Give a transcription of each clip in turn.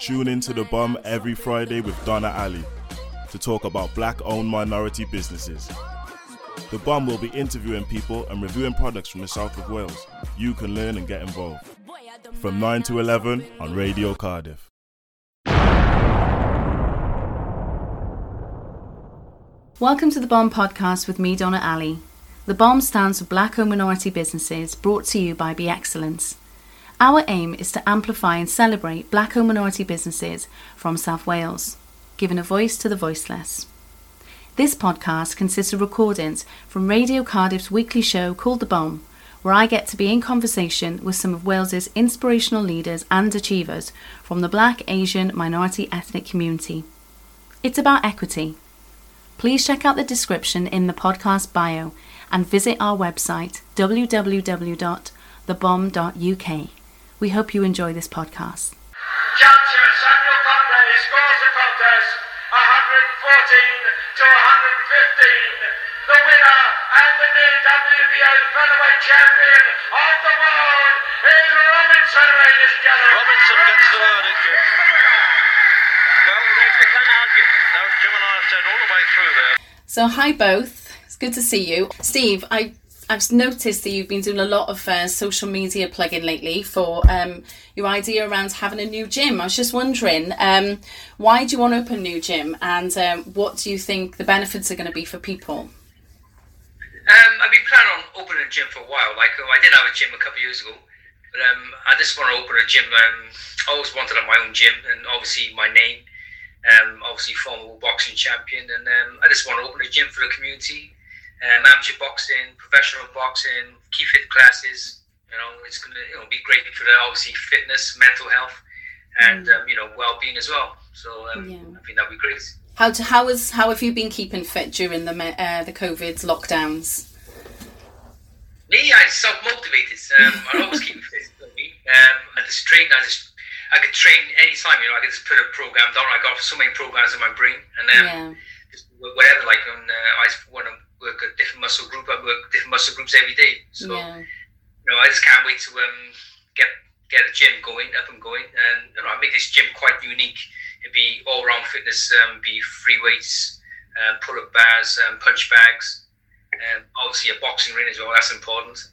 Tune into The Bomb every Friday with Donna Ali to talk about black owned minority businesses. The Bomb will be interviewing people and reviewing products from the south of Wales. You can learn and get involved. From 9 to 11 on Radio Cardiff. Welcome to the Bomb podcast with me, Donna Ali. The Bomb stands for Black owned minority businesses brought to you by Be Excellence. Our aim is to amplify and celebrate black owned minority businesses from South Wales, giving a voice to the voiceless. This podcast consists of recordings from Radio Cardiff's weekly show called The Bomb, where I get to be in conversation with some of Wales's inspirational leaders and achievers from the black, Asian, minority ethnic community. It's about equity. Please check out the description in the podcast bio and visit our website www.thebomb.uk. We hope you enjoy this podcast. Judge Samuel Conway scores the contest 114 to 115. The winner and the new WBA featherweight champion of the world is Robinson, ladies and gentlemen. Robinson gets the verdict. Well, there's the can argue. Now, Jim and I have said all the way through there. So, hi both. It's good to see you. Steve, I, I've noticed that you've been doing a lot of uh, social media plugging lately for um, your idea around having a new gym. I was just wondering, um, why do you want to open a new gym and um, what do you think the benefits are going to be for people? Um, I've been planning on opening a gym for a while. Like I did have a gym a couple of years ago, but um, I just want to open a gym. Um, I always wanted my own gym, and obviously my name, um, obviously former boxing champion, and um, I just want to open a gym for the community. Um, amateur boxing, professional boxing, key fit classes. You know, it's gonna you know be great for the obviously fitness, mental health, and um, you know well being as well. So um, Yeah. I think that'd be great. How to, how is how have you been keeping fit during the uh, the COVID lockdowns? Me, I self motivated. Um, I always keep fit. me. Um, I just train. I just I could train anytime. You know, I could just put a program down. I got so many programs in my brain, and um, Yeah. just whatever. Like when uh, I want to work a different muscle group, I work different muscle groups every day. So Yeah. you know, I just can't wait to um, get get a gym going, up and going, and you know, I make this gym quite unique. It'd be all round fitness, um, be free weights, um, pull up bars, um, punch bags, um, obviously a boxing ring as well. That's important.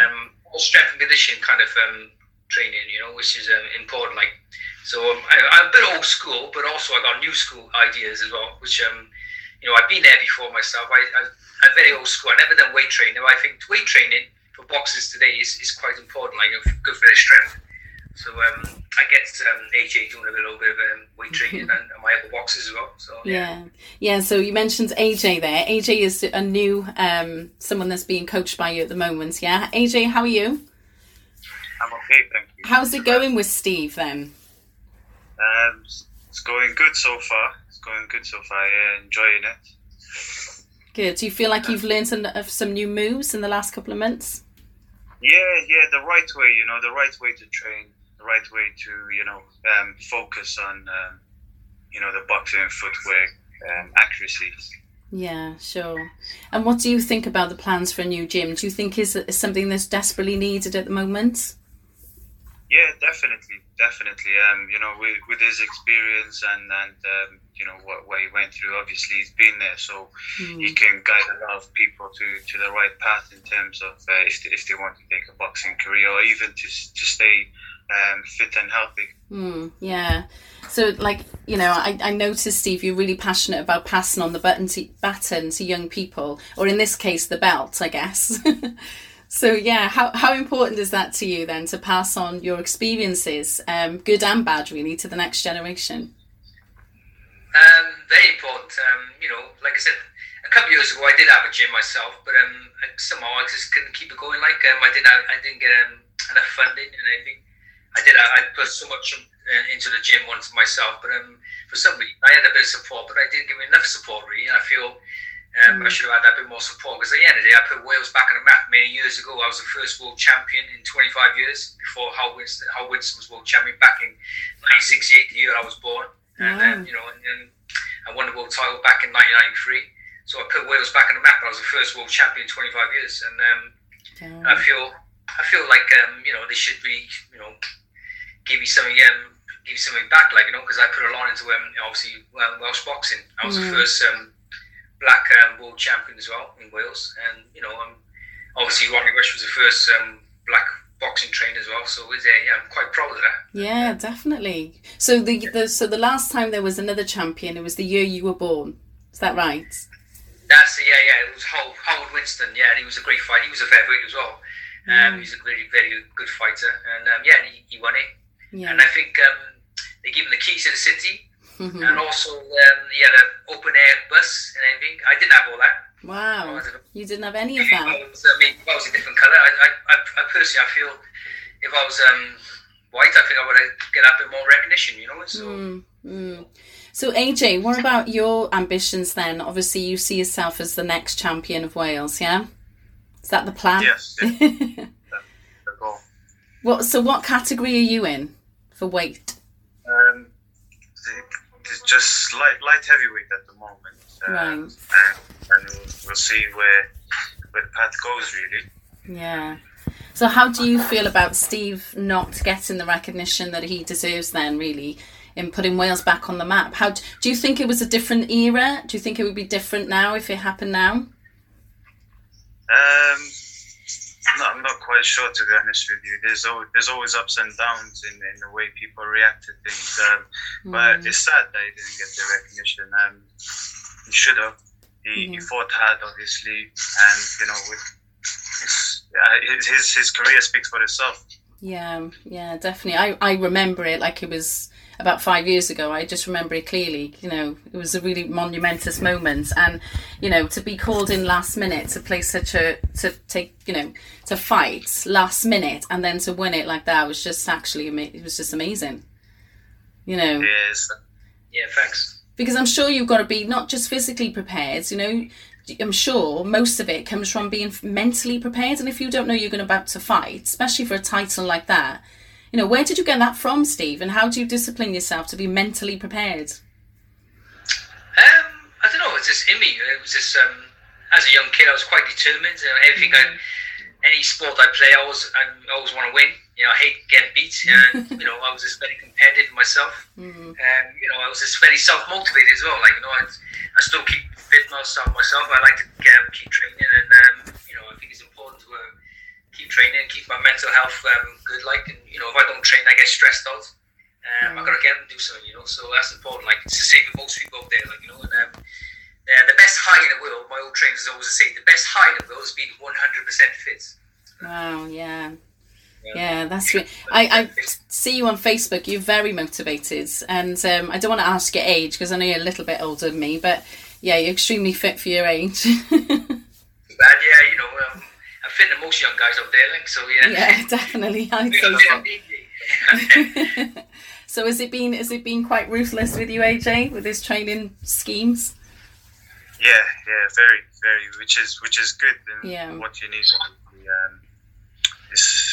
Um, all strength and conditioning kind of um, training, you know, which is um, important. Like, so um, I, I'm a bit old school, but also I got new school ideas as well, which um, you know, I've been there before myself. I, I, I'm very old school. I never done weight training. I think weight training for boxers today is, is quite important. Like, you good for their strength. So um, I get um, AJ doing a little bit of um, weight training and, and my other boxers as well. So Yeah, yeah. So you mentioned AJ there. AJ is a new um, someone that's being coached by you at the moment. Yeah, AJ, how are you? I'm okay, thank you. How's it going with Steve then? Um, it's going good so far. It's going good so far. Yeah, enjoying it. Good. Do you feel like you've learned some, of some new moves in the last couple of months? Yeah, yeah, the right way. You know, the right way to train, the right way to you know um, focus on um, you know the boxing footwork um, accuracy. Yeah, sure. And what do you think about the plans for a new gym? Do you think is is something that's desperately needed at the moment? Yeah, definitely, definitely. Um, you know, with, with his experience and and um, you know what, what he went through, obviously he's been there, so he can guide a lot of people to, to the right path in terms of uh, if they, if they want to take a boxing career or even to to stay um, fit and healthy. Mm, yeah. So, like, you know, I, I noticed, Steve, you're really passionate about passing on the button to, baton to young people, or in this case, the belt, I guess. so, yeah, how, how important is that to you then to pass on your experiences, um, good and bad, really, to the next generation? Um, very important. Um, you know, like I said, a couple of years ago, I did have a gym myself, but um, somehow I just couldn't keep it going. Like um, I didn't, have, I didn't get um, enough funding and everything. I did. I, I put so much uh, into the gym once myself, but um, for some reason, I had a bit of support, but I didn't give enough support really. And I feel um, I should have had that bit more support because at the end of the day, I put Wales back on the map many years ago. I was the first world champion in 25 years before Hal Winstone. Hal Winstone was world champion back in 1968, the year I was born, and Wow. um, you know, and, and I won the world title back in 1993. So I put Wales back on the map. I was the first world champion in 25 years, and um, I feel I feel like um, you know they should be you know give me something um, give you something back, like you know, because I put a lot into um, obviously well, Welsh boxing. I was the first um, black um, world champion as well in Wales, and you know, um, obviously Ronnie Rush was the first um, black boxing trainer as well. So it's, uh, yeah, I'm quite proud of that. Yeah, definitely. So the, the so the last time there was another champion, it was the year you were born. Is that right? That's it, yeah, yeah. It was Howard, Howard Winstone. Yeah, he was a great fighter. He was a featherweight as well. Um, He's a very, very good fighter, and um, yeah, he, he won it. Yeah. And I think um, they gave him the keys to the city, Mhm. and also um, he had an open air bus and everything. I didn't have all that. Wow. I. You didn't have any of If that. I was, I mean, if I was a different colour, I, I, I, I personally, I feel if I was um, white, I think I would get a bit more recognition. You know, so. Mm, mm. So AJ, what about your ambitions then? Obviously, you see yourself as the next champion of Wales. Yeah, is that the plan? Yes, yeah, the goal. what? So, what category are you in for weight? Um, it's just light, light heavyweight at the moment. Um, Right. And, and we'll, see where where the path goes, really. Yeah. So, how do you feel about Steve not getting the recognition that he deserves? Then, really, in putting Wales back on the map. How do you think it was a different era? Do you think it would be different now if it happened now? Um, no, I'm not quite sure to be honest with you. There's always, there's always ups and downs in, in the way people react to things. Um, But it's sad that he didn't get the recognition. Um, he should have. He, he fought hard, obviously, and you know, with his, uh, his- his his career speaks for itself. Yeah, yeah, definitely. I, I remember it like it was about five years ago. I just remember it clearly. You know, it was a really monumentous moment, and you know, to be called in last minute to play such a to take you know to fight last minute and then to win it like that was just actually it was just amazing. You know, Yes, Yeah, thanks. Because I'm sure you've got to be not just physically prepared, you know. I'm sure most of it comes from being mentally prepared, and if you don't know you're going to about to fight, especially for a title like that, you know, where did you get that from, Steve? And how do you discipline yourself to be mentally prepared? Um, I don't know. It's just in me. It was just um, as a young kid, I was quite determined. You know, everything I, any sport I play, I always, I always want to win. You know, I hate getting beat, and you know, I was just very competitive myself. And you know, I was just very self motivated as well. Like you know, I, I still keep fit myself. Myself, I like to um, keep training, and um, you know, I think it's important to uh, keep training, and keep my mental health um, good. Like, and you know, if I don't train, I get stressed out. Um, I gotta get and do something, you know. So that's important. Like it's the same with most people out there, like you know. And um, uh, the best high in the world, my old trainers always say, the best high in the world is being 100% fit. Wow, yeah. Yeah, that's re- I, I see you on Facebook. You're very motivated, and um, I don't want to ask your age because I know you're a little bit older than me. But yeah, you're extremely fit for your age. But yeah, you know, um, I'm fit than most young guys out there, like so. Yeah. yeah, definitely. I'd You know, say yeah, so. so has it been has it been quite ruthless with you, AJ, with his training schemes? yeah, yeah, very, very, which is which is good. And Yeah. what you need. Um, is,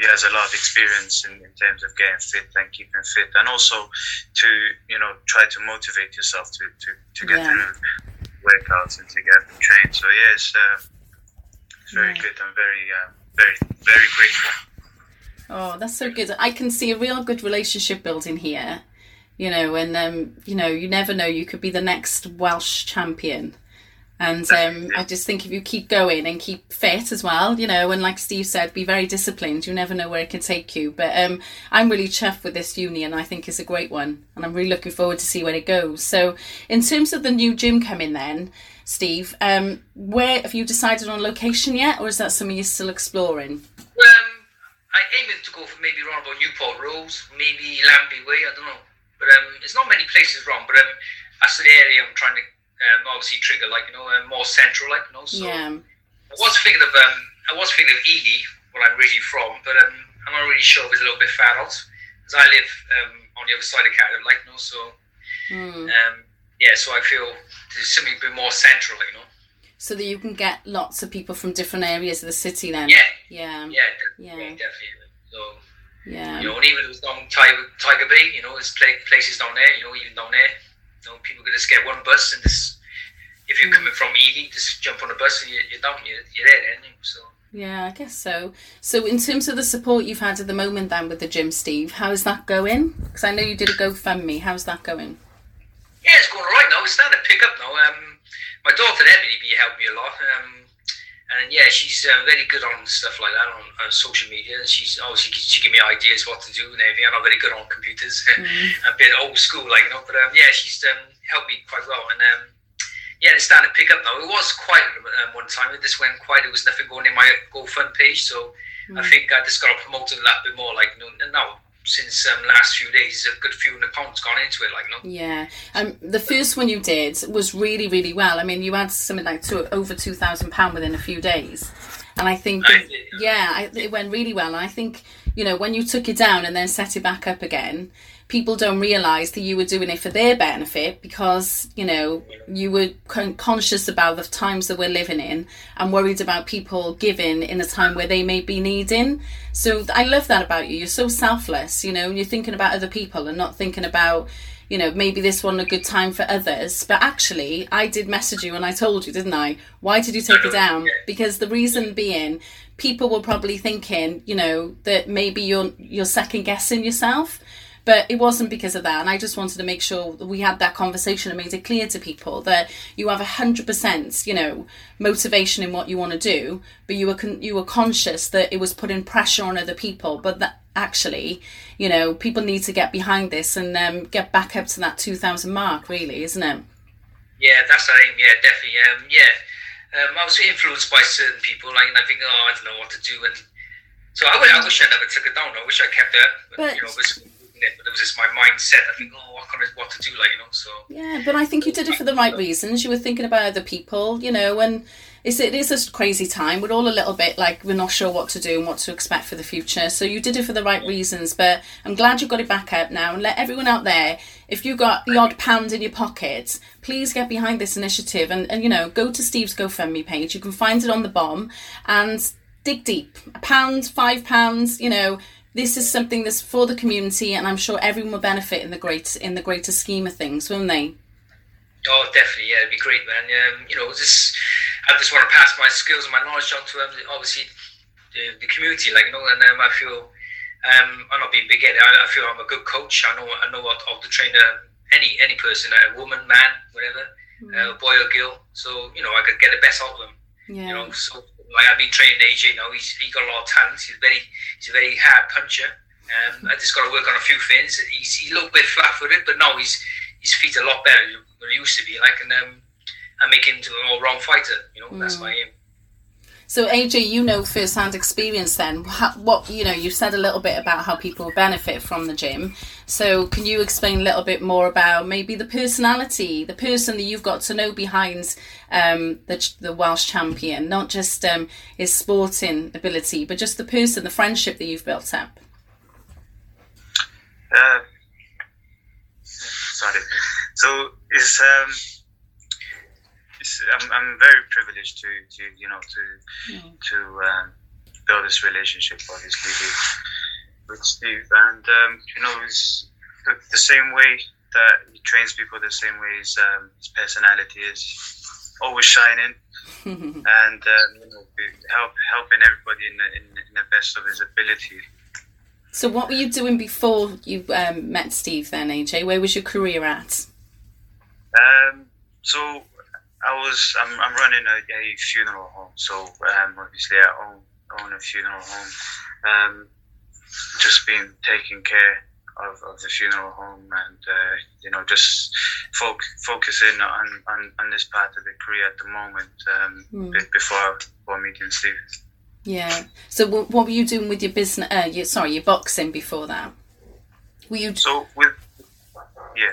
he has a lot of experience in, in terms of getting fit and keeping fit, and also to you know try to motivate yourself to to, to get Yeah. through workouts and to get up and train. So yeah, it's, uh, it's very Yeah. good. I'm very uh, very very grateful. Oh, that's so good. I can see a real good relationship building here. You know, and um, you know, you never know. You could be the next Welsh champion. And um, I just think if you keep going and keep fit as well, you know, and like Steve said, be very disciplined. You never know where it can take you. But um, I'm really chuffed with this union. I think it's a great one, and I'm really looking forward to see where it goes. So, in terms of the new gym coming, then, Steve, um, where have you decided on location yet, or is that something you're still exploring? Um, I aiming to go for maybe around about Newport Road, maybe Lamby Way. I don't know, but um, there's not many places around. But um, that's the area I'm trying to um, obviously trigger, like you know, uh, more central, like you know. So Yeah. I was thinking of um, I was thinking of Ely, where I'm originally from, but um, I'm not really sure if it's a little bit far out because I live um, on the other side of Cardiff, like you know. So Hmm. um, yeah, so I feel there's something a bit more central, like, you know. so that you can get lots of people from different areas of the city then Yeah, yeah yeah, de- Yeah. yeah, definitely. So. yeah You know, and even it was down Tiger, Tiger Bay, you know, there's places down there, you know, even down there, you know, people could just get one bus and just, if you're coming from Ely, just jump on a bus and you're, you're down, you're, you're there. So, Yeah, I guess so. So, in terms of the support you've had at the moment, then with the gym, Steve, how is that going? Because I know you did a GoFundMe. How's that going? Yeah, it's going alright now. It's starting to pick up now. Um, my daughter Emily helped me a lot. Um, and yeah, she's uh, very good on stuff like that on, on social media. And she's obviously she give me ideas what to do and everything. I'm not very good on computers, mm. a bit old school, like you know. But um, yeah, she's um, helped me quite well. And um, yeah, it's starting to pick up now. It was quiet um, one time. It just went quiet. There was nothing going in my GoFund page, so mm. I think I just got to promote it a little bit more. Like you know, now since um, last few days, a good few hundred pounds gone into it, like no. Yeah, um, the first one you did was really, really well. I mean, you had something like two, over two thousand pound within a few days, and I think, I did, yeah, I, it went really well. And I think you know when you took it down and then set it back up again, people don't realize that you were doing it for their benefit because you know you were con- conscious about the times that we're living in and worried about people giving in a time where they may be needing. So i love that about you. You're so selfless you know you're thinking about other people and not thinking about you know maybe this wasn't a good time for others. But actually i did message you and i told you didn't i? Why did you take it down? Because the reason being people were probably thinking you know that maybe you're you're second guessing yourself but it wasn't because of that. And I just wanted to make sure that we had that conversation and made it clear to people that you have a hundred percent, you know, motivation in what you want to do, but you were con- you were conscious that it was putting pressure on other people. But that actually, you know, people need to get behind this and um, get back up to that two thousand mark. Really, isn't it? Yeah, that's the aim. Yeah, definitely. Um, yeah, um, I was influenced by certain people, like, and I think, oh, I don't know what to do, and so I, I wish I never took it down. I wish I kept it, but, you know, it it, but it was just my mindset. I think, oh, what can I, what to do, like you know. So yeah, but I think you did it for the right reasons. You were thinking about other people, you know, and it's it is a crazy time. We're all a little bit like we're not sure what to do and what to expect for the future. So you did it for the right reasons. But I'm glad you got it back up now, and let everyone out there. If you got the odd pound in your pocket, please get behind this initiative and, and you know go to Steve's GoFundMe page. You can find it on the bomb and dig deep. A pound, five pounds, you know, this is something that's for the community, and I'm sure everyone will benefit in the great in the greater scheme of things, won't they? Oh, definitely, yeah, it'd be great, man. Um, you know, just I just want to pass my skills and my knowledge on to um, obviously the, the, community, like you know, and um, I feel um, I'm not being big headed. I, I, feel I'm a good coach. I know I know what of the trainer any any person, a woman, man, whatever, mm. uh, boy or girl. So you know, I could get the best out of them. Yeah. You know, so like I've been training AJ. You know, he's he got a lot of talent. He's very he's a very hard puncher. Um, I just got to work on a few things. He's, he's a little bit flat-footed, but now he's his feet are a lot better than he used to be. Like, and um, I make him into an all-round fighter. You know, mm. that's my aim. So AJ, you know first-hand experience. Then, what you know, you said a little bit about how people benefit from the gym. So, can you explain a little bit more about maybe the personality, the person that you've got to know behind um, the the Welsh champion, not just um, his sporting ability, but just the person, the friendship that you've built up. Uh, sorry. So, is um I'm, I'm very privileged to, to you know to mm. to um, build this relationship obviously with with Steve and um, you know it's the, the, same way that he trains people the same way his, um, his personality is always shining and um, you know help helping everybody in the, in, in, the best of his ability. So what were you doing before you um, met Steve then, AJ? Where was your career at? Um, so I was I'm, I'm running a, a funeral home, so um, obviously I own own a funeral home. Um, just been taking care of, of the funeral home and uh, you know just focusing on, on, on this part of the career at the moment um, mm. before before meeting Steve. Yeah. So what, what were you doing with your business? Uh, your, sorry, your boxing before that. Were you? So with yeah.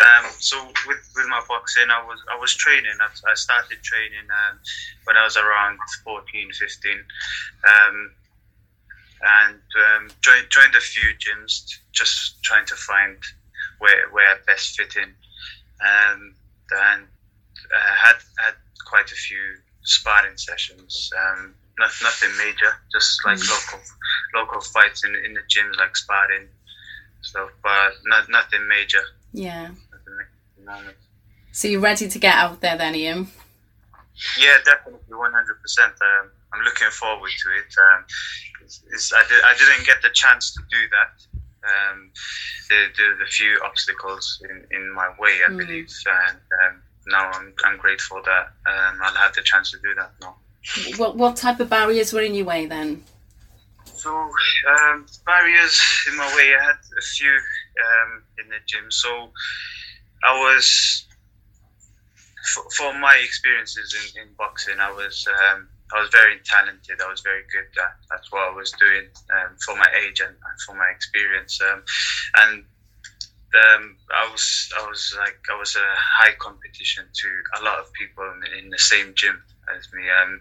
Um, so with, with my boxing, I was I was training. I, I started training um, when I was around 14, 15, um, and um, joined joined a few gyms, just trying to find where where I best fit in, um, and uh, had had quite a few sparring sessions. Um, not, nothing major, just like mm. local local fights in in the gyms, like sparring stuff, but not nothing major. Yeah so you're ready to get out there then, Ian? Yeah, definitely, one hundred percent. Um, I'm looking forward to it. Um, it's, it's, I, did, I didn't get the chance to do that. Um, the, the, the few obstacles in, in my way, I Mm. believe, and um, now I'm, I'm grateful that um, I'll have the chance to do that now. What what type of barriers were in your way then? So um, barriers in my way, I had a few um, in the gym. So I was, for, for my experiences in, in boxing, I was um, I was very talented. I was very good at, at what I was doing um, for my age and, and for my experience. Um, and um, I was I was like I was a high competition to a lot of people in, in the same gym as me. Um,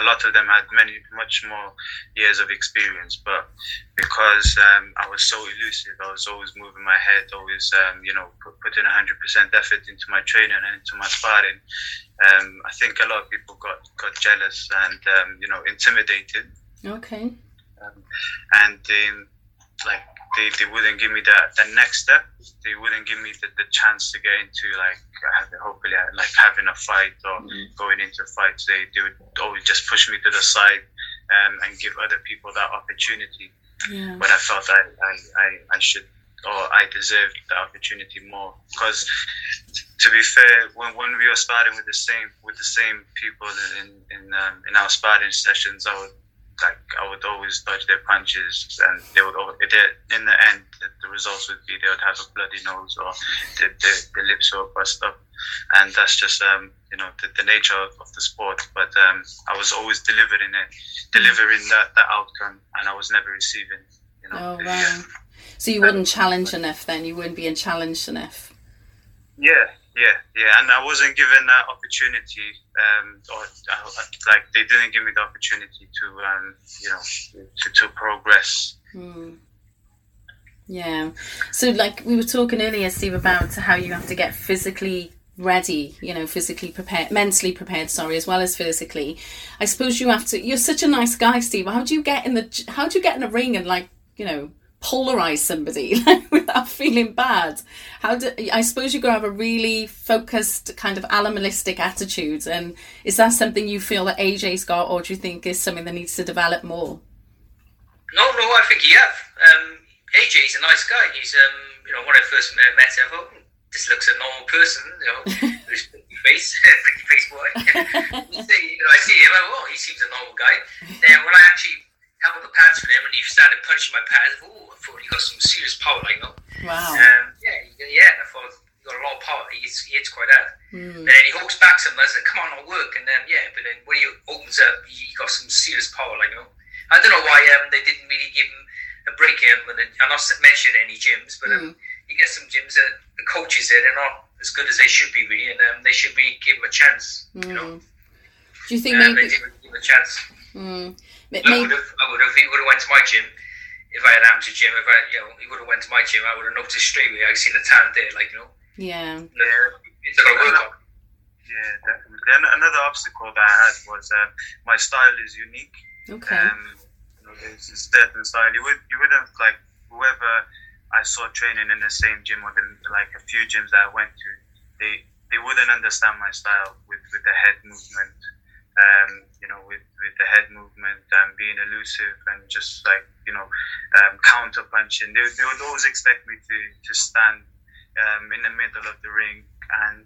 a lot of them had many much more years of experience, but because um, I was so elusive, I was always moving my head, always um, you know put, putting hundred percent effort into my training and into my sparring. Um, I think a lot of people got got jealous and um, you know intimidated, Okay. um, and um, like they, they wouldn't give me that the next step. They wouldn't give me the, the chance to get into like having hopefully uh, like having a fight or going into fights. They, they would always just push me to the side um, and give other people that opportunity. Yeah. But I felt I, I, I, I should or I deserved the opportunity more because to be fair, when, when we were sparring with the same with the same people in in um, in our sparring sessions, I would like I would always dodge their punches, and they would always, they, in the end the, the results would be they would have a bloody nose or the, the, the lips were bust up, and that's just um you know the, the nature of, of the sport. But um I was always delivering it, delivering that that outcome, and I was never receiving. You know, Oh wow. uh, So you wouldn't challenge enough then? You wouldn't be challenged enough. Yeah, yeah, yeah, and I wasn't given that opportunity, um, or uh, like they didn't give me the opportunity to, um, you know, to, to progress. Hmm. Yeah. So, like we were talking earlier, Steve, about how you have to get physically ready, you know, physically prepared, mentally prepared, sorry, as well as physically. I suppose you have to. You're such a nice guy, Steve. How do you get in the? How do you get in a ring and like, you know, polarize somebody like, without feeling bad? How do? I suppose you to have a really focused, kind of animalistic attitude. And is that something you feel that AJ's got, or do you think is something that needs to develop more? No, no, I think he have. Um, AJ's a nice guy. He's, um, you know, when I first met him, I thought, "Hmm, this looks a normal person, you know, his pretty face, pretty face boy. you know, I see him, I oh, he seems a normal guy. Then when I actually held the pads for him and he started punching my pads, oh, I thought he got some serious power, like, you know. Wow. Um, yeah, yeah, I thought he got a lot of power. He hits, he hits quite hard. And then he hooks back some and said, come on, I'll work. And then, yeah, but then when he opens up, he got some serious power, like, you know. I don't know why um, they didn't really give him a break in, but I'm not mentioning any gyms, but um, you get some gyms that the coaches there, they're not as good as they should be, really, and um, they should be give him a chance, you know. Do you think Um, they maybe? didn't give him a chance. Mm, I would have, I would have, he would have went to my gym. If I had amateur gym, if I, you know, he would have went to my gym, I would have noticed straight away. I seen the talent there, like you know. yeah. It's got to work on. Yeah, definitely. And another obstacle that I had was um, my style is unique. Okay. Um, you know, there's a certain style. You would you wouldn't like whoever I saw training in the same gym or the, like a few gyms that I went to. They they wouldn't understand my style with, with the head movement. Um, you know, with, with the head movement and being elusive and just like you know, um, counter punching. They, they would always expect me to to stand um, in the middle of the ring and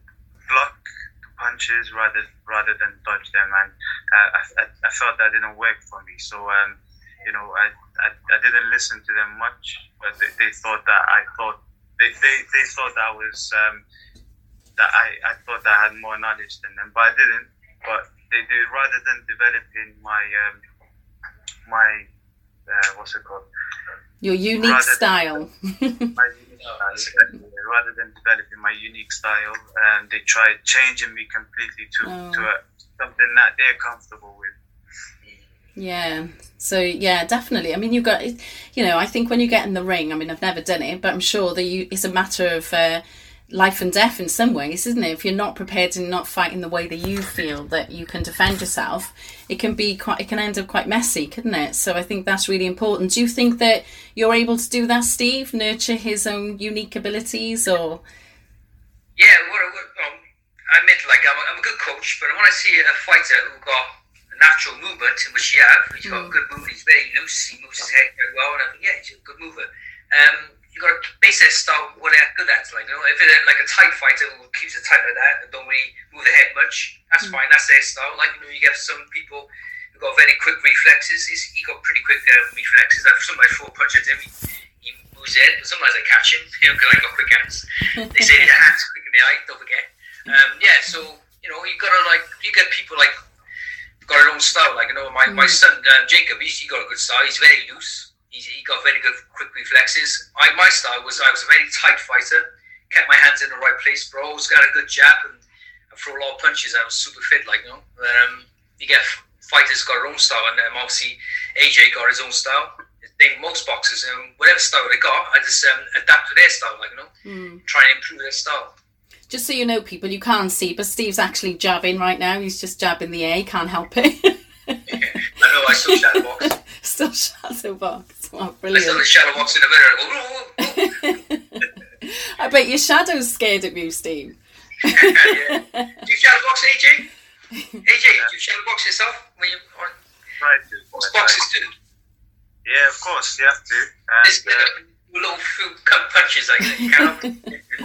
block the punches rather rather than dodge them, and uh, I, I, I felt that didn't work for me. So um, you know, I, I, I didn't listen to them much, but they, they thought that I thought they, they, they thought that was um, that I, I thought I had more knowledge than them, but I didn't. But they do rather than developing my um, my uh, what's it called Your unique Rather- style. my unique style. Rather than developing my unique style, um, they tried changing me completely to Oh. to a, something that they're comfortable with. yeah. So yeah, definitely. I mean, you've got, you know, I think when you get in the ring, I mean, I've never done it, but I'm sure that you, it's a matter of uh, life and death in some ways, isn't it? If you're not prepared and not fighting the way that you feel that you can defend yourself, it can be quite, it can end up quite messy, couldn't it? So I think that's really important. Do you think that you're able to do that, Steve? Nurture his own unique abilities, or Yeah, what, um, I admit, like I'm a, I'm a good coach, but when I see a fighter who got a natural movement, which you have, he's got good movement. He's very loose. He moves his head very well, and I think, yeah, he's a good mover. Um, you got to base that style what they're good at. Like you know, if it's like a tight fighter who keeps it tight like that and don't really move the head much, that's fine. That's their style. Like you know, you get some people who got very quick reflexes. He's, he got pretty quick um, reflexes. I've sometimes throw a punch at him. He, he moves head, but sometimes I catch him. You know, because I got quick hands. they say your hands quick in the eye. Don't forget. Um, yeah, so you know, you gotta like you get people like got their own style. Like you know, my, my son uh, Jacob, he's he got a good style. He's very loose. He's, he got very good quick reflexes. I, my style was I was a very tight fighter, kept my hands in the right place, but always got a good jab and I throw a lot of punches. I was super fit, like you know. Um, you get fighters got their own style, and um, obviously AJ got his own style. I think most boxers, um, whatever style they got, I just um, adapt to their style, like you know, try and improve their style. Just so you know, people, you can't see, but Steve's actually jabbing right now. He's just jabbing the air. Can't help it. I know I still shadow box. Still shadow box. Wow, I still brilliant. shadow box in the mirror. I go, "Ooh, ooh, ooh." I bet your shadow's scared of you, Steve. yeah. Do you shadow box, AJ? AJ, do you shadow box yourself when you? Or, Right, dude. most Right. boxers do. Yeah, of course, you have to. And, get uh, a little few cut punches like that. Of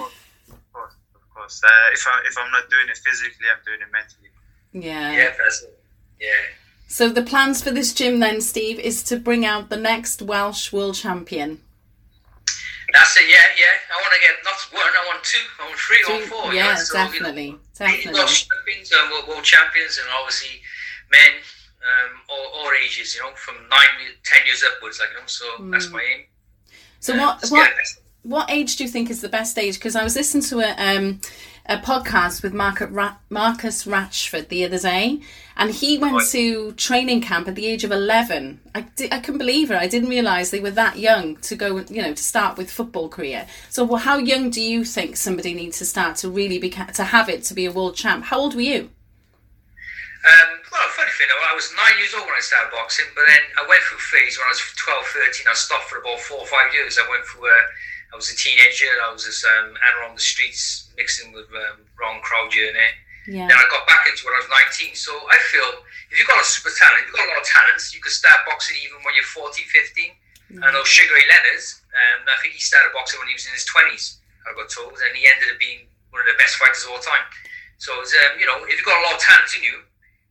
course, of course. Uh, if I if I'm not doing it physically, I'm doing it mentally. Yeah. yeah, that's it. Yeah. So the plans for this gym then, Steve, is to bring out the next Welsh world champion. That's it, yeah, yeah. I want to get not one, I want two, I want three, I want four. yeah, know, so, you know, definitely, definitely. champions, um, world, world champions, and obviously men, um, all, all ages, you know, from nine, ten years upwards, like you know. So that's my aim. So Uh, what what what age do you think is the best age? Because I was listening to a um, a podcast with Marcus, Ra- Marcus Rashford the other day, and he went to training camp at the age of eleven. I, di- I couldn't believe it. I didn't realise they were that young to go, you know, to start with football career. So, well, how young do you think somebody needs to start to really be ca- to have it to be a world champ? How old were you? Um, well, funny thing, I was nine years old when I started boxing, but then I went through phase when I was 12, 13. I stopped for about four or five years. I went through, uh, I was a teenager, I was just um, out around the streets, mixing with um, wrong crowd here and. Yeah. Then I got back into it when I was 19. So I feel if you've got a super talent, if you've got a lot of talents, you could start boxing even when you're 14, 15. I know Sugar Ray Leonard's, um, I think he started boxing when he was in his 20s, I got told, and he ended up being one of the best fighters of all time. So, it's, um, you know, if you've got a lot of talent in you,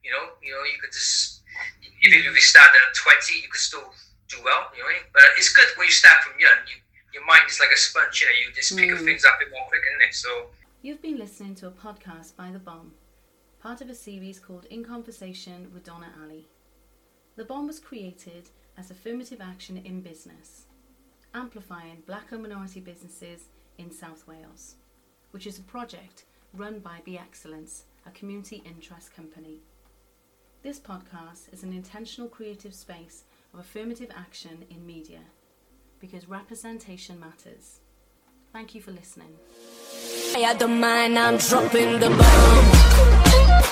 you know, you know, you could just, even if you started at 20, you could still do well, you know what I mean? But it's good when you start from young, you, your mind is like a sponge, you know, you just pick up hmm. things up a bit more quicker, isn't it? So, You've been listening to a podcast by The Bomb, part of a series called In Conversation with Donna Ali. The Bomb was created as affirmative action in business, amplifying black and minority businesses in South Wales, which is a project run by Be Excellence, a community interest company. This podcast is an intentional creative space of affirmative action in media because representation matters. Thank you for listening. I don't mind, I'm dropping the bomb.